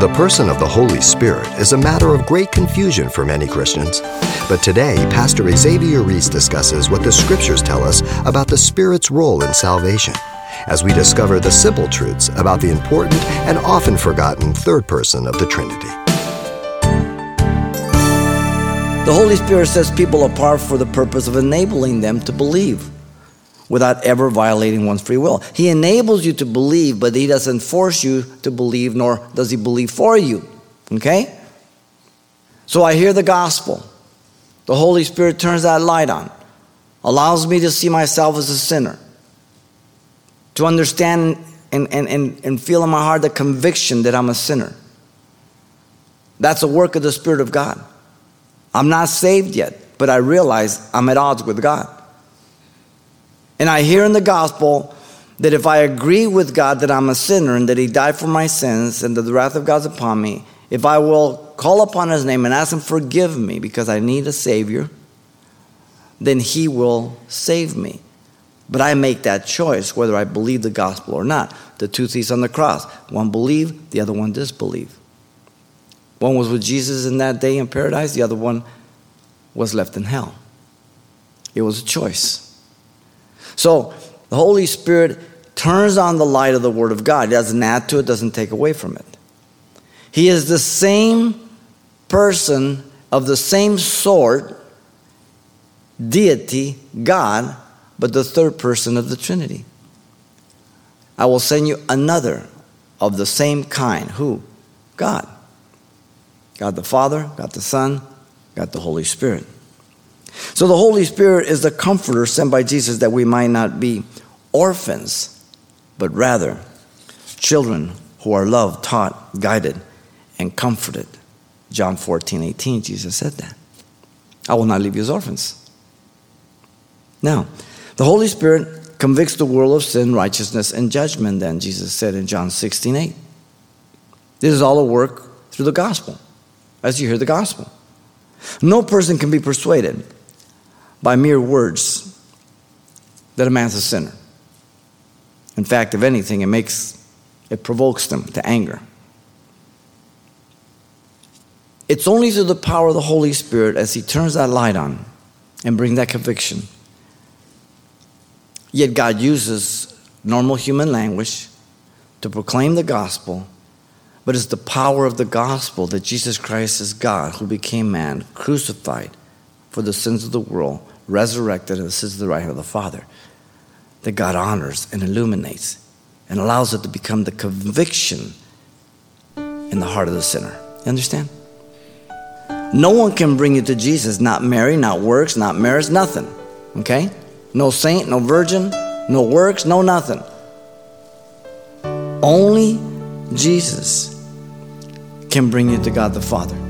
The person of the Holy Spirit is a matter of great confusion for many Christians. But today, Pastor Xavier Reese discusses what the scriptures tell us about the Spirit's role in salvation as we discover the simple truths about the important and often forgotten third person of the Trinity. The Holy Spirit sets people apart for the purpose of enabling them to believe without ever violating one's free will. He enables you to believe, but He doesn't force you to believe, nor does He believe for you. Okay? So I hear the gospel. The Holy Spirit turns that light on, allows me to see myself as a sinner, to understand and, and, and, and feel in my heart the conviction that I'm a sinner. That's a work of the Spirit of God. I'm not saved yet, but I realize I'm at odds with God. And I hear in the gospel that if I agree with God that I'm a sinner and that He died for my sins and that the wrath of God's upon me, if I will call upon His name and ask Him, forgive me because I need a Savior, then He will save me. But I make that choice whether I believe the gospel or not. The two thieves on the cross one believed, the other one disbelieved. One was with Jesus in that day in paradise, the other one was left in hell. It was a choice. So the Holy Spirit turns on the light of the Word of God. He doesn't add to it, doesn't take away from it. He is the same person of the same sort, deity, God, but the third person of the Trinity. I will send you another of the same kind. Who? God. God the Father, God the Son, God the Holy Spirit. So the Holy Spirit is the comforter sent by Jesus that we might not be orphans, but rather children who are loved, taught, guided, and comforted. John 14, 18, Jesus said that. I will not leave you as orphans. Now, the Holy Spirit convicts the world of sin, righteousness, and judgment, then, Jesus said in John 16, 8. This is all a work through the gospel, as you hear the gospel. No person can be persuaded by mere words that a man's a sinner. In fact, if anything, it makes it provokes them to anger. It's only through the power of the Holy Spirit as He turns that light on and brings that conviction. Yet God uses normal human language to proclaim the gospel, but it's the power of the gospel that Jesus Christ is God who became man, crucified for the sins of the world, resurrected, and sits at the right hand of the Father, that God honors and illuminates and allows it to become the conviction in the heart of the sinner. You understand? No one can bring you to Jesus, not Mary, not works, not marriage, nothing. Okay? No saint, no virgin, no works, no nothing. Only Jesus can bring you to God the Father.